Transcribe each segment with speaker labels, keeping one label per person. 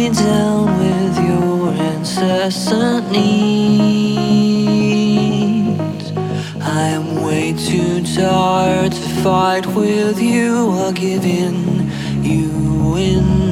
Speaker 1: me down with your incessant needs. I am way too tired to fight with you. I give in, you win.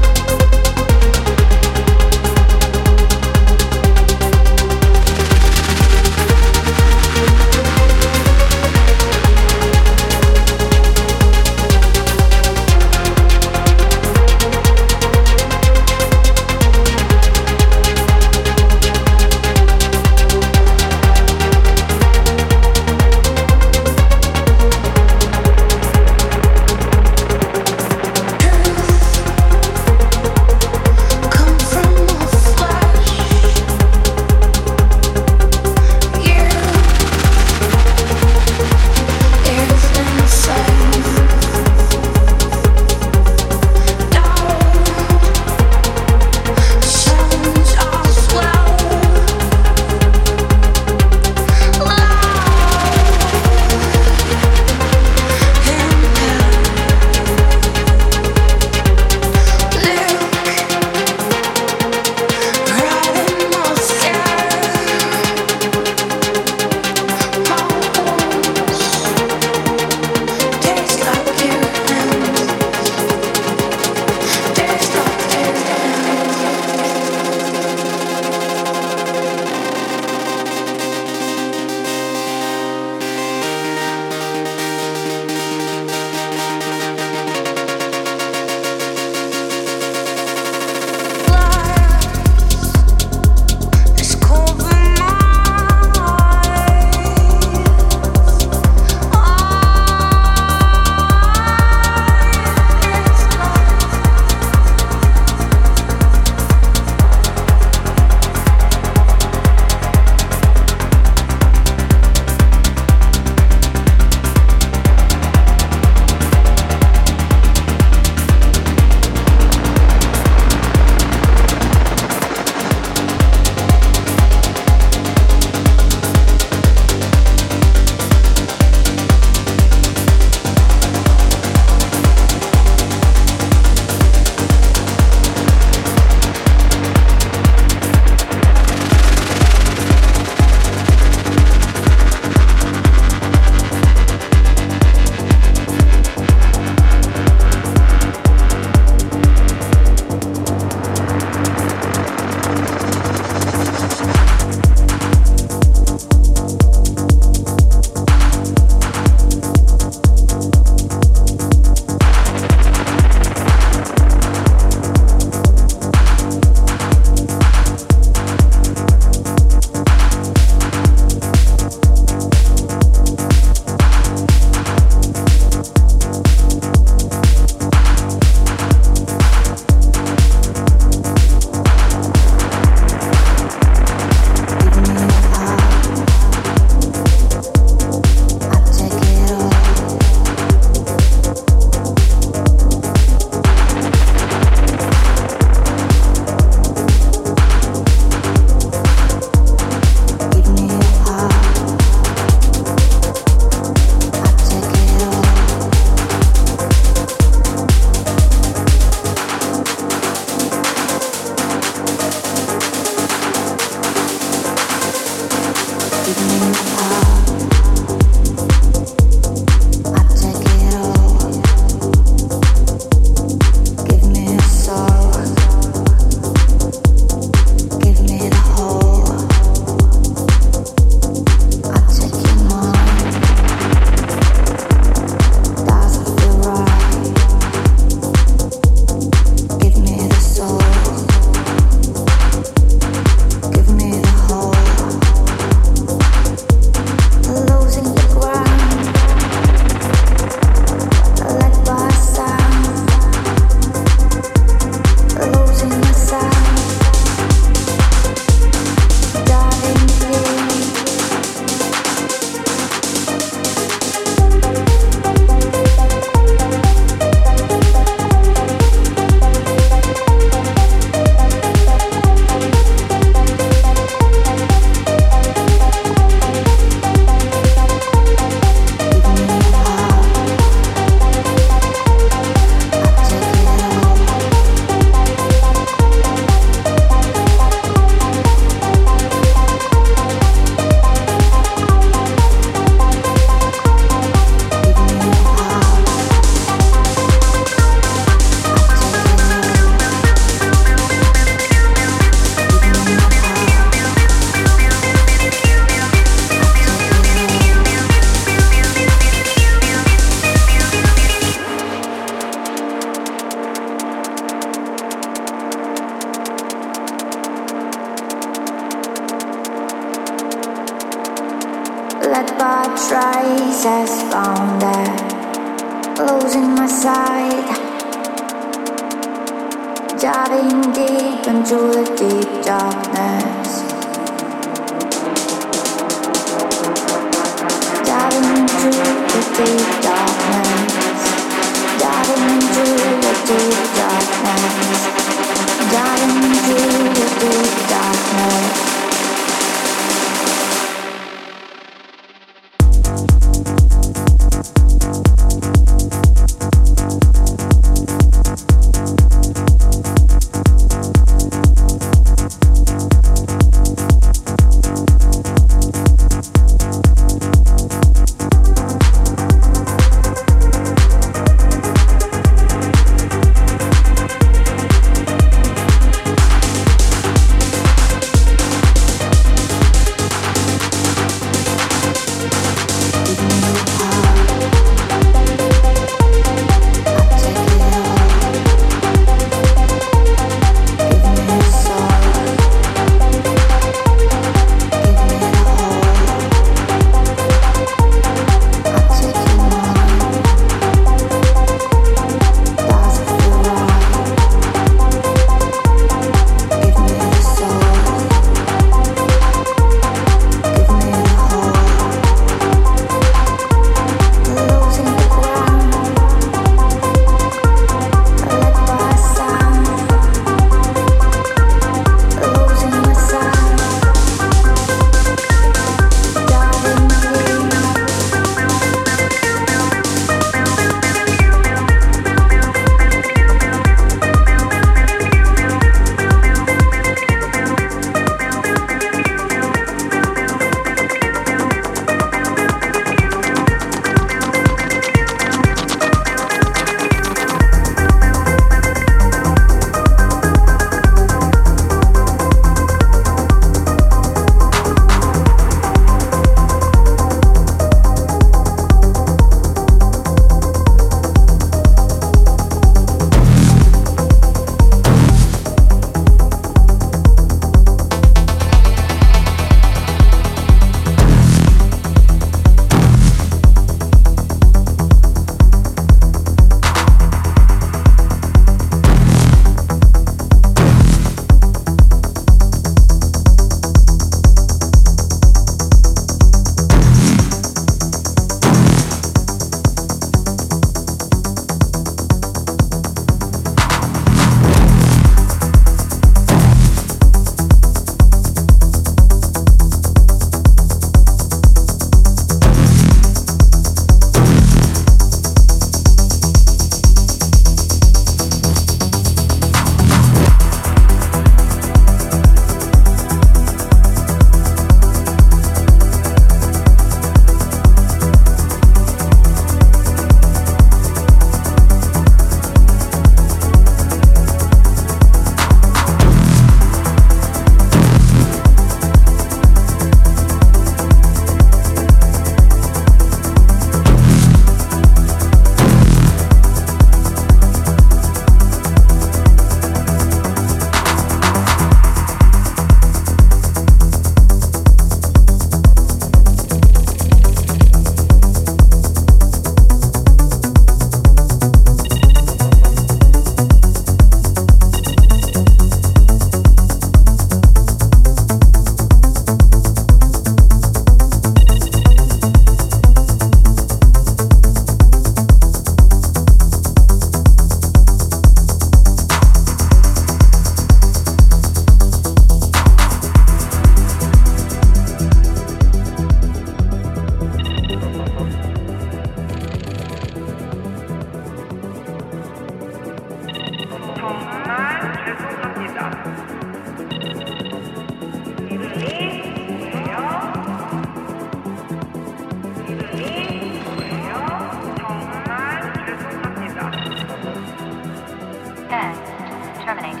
Speaker 2: Terminated.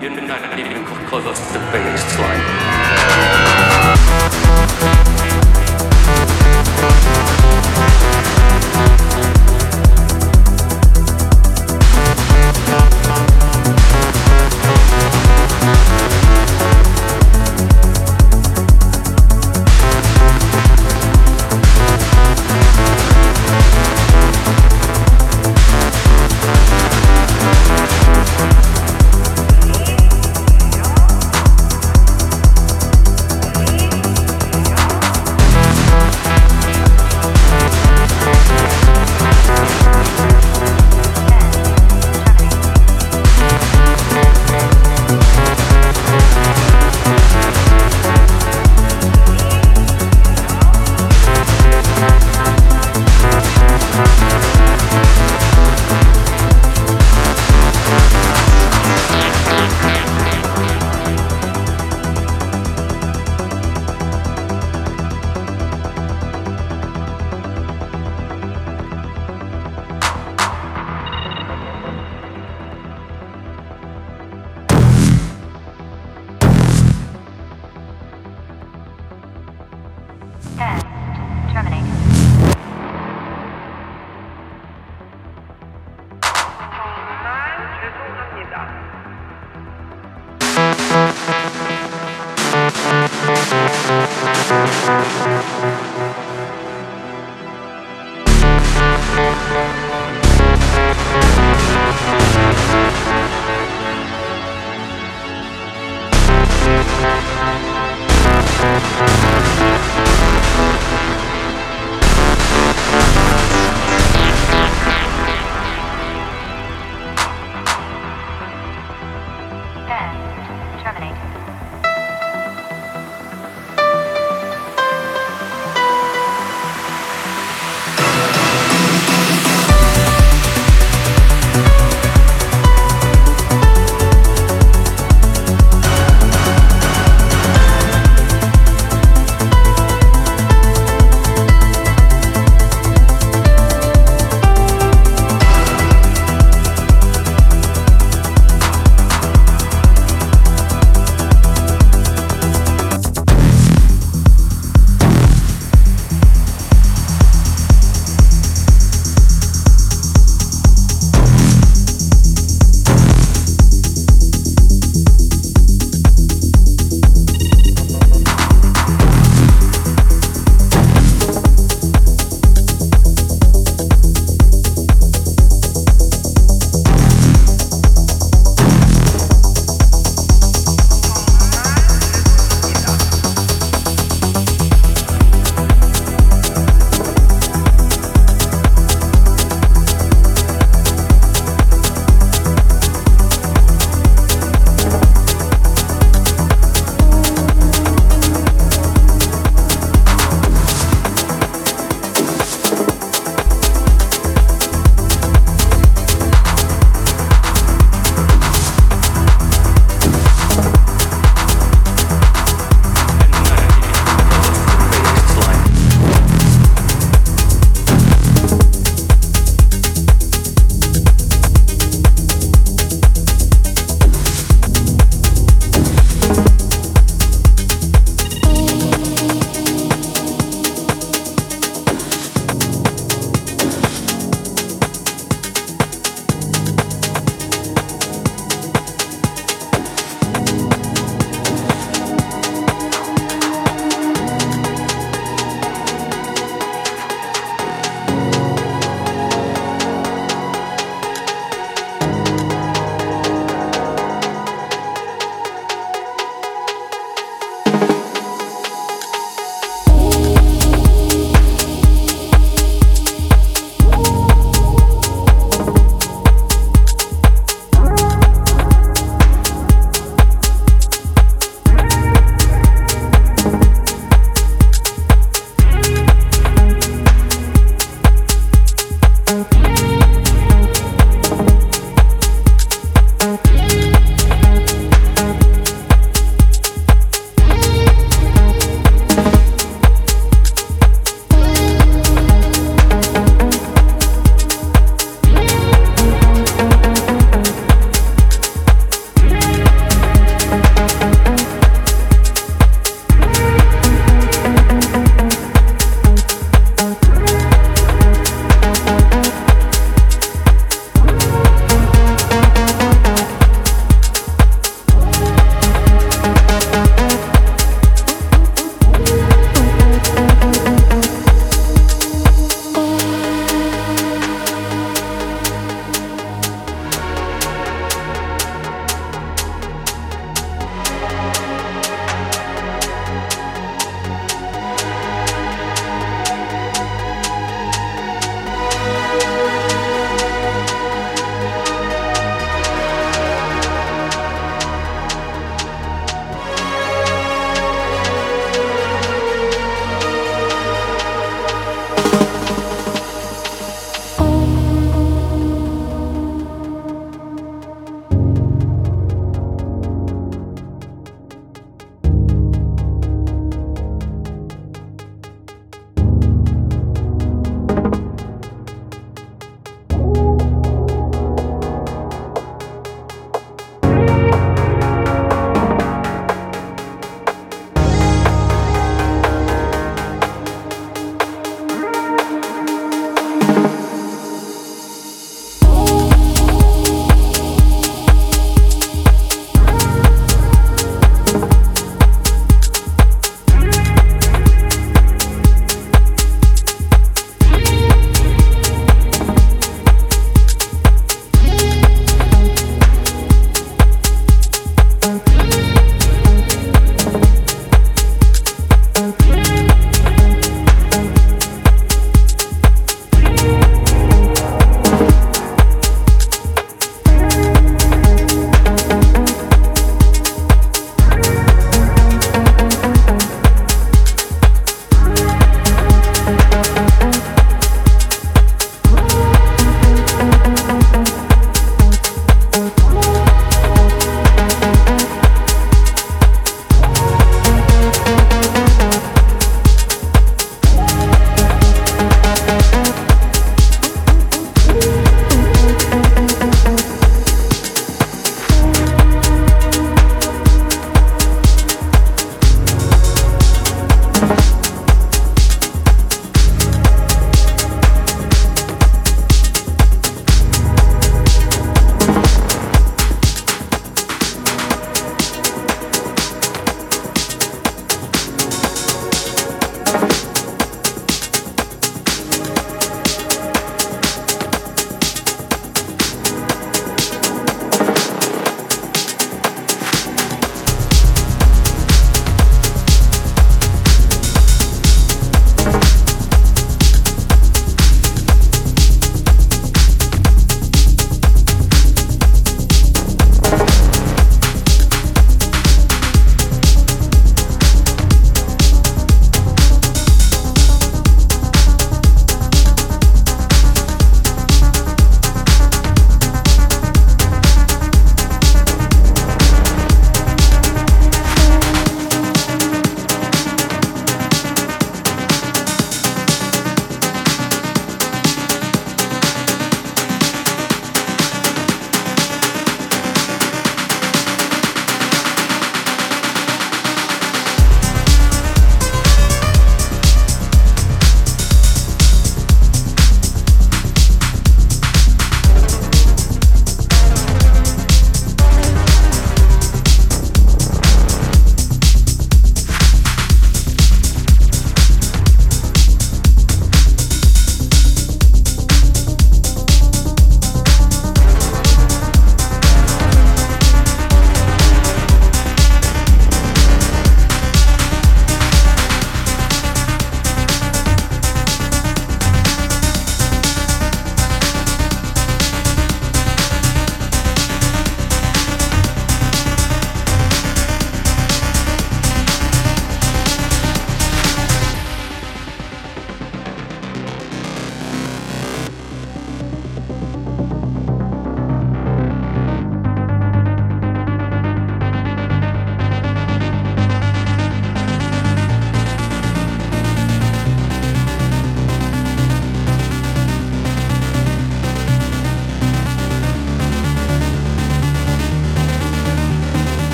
Speaker 2: You're not even close to the finish line.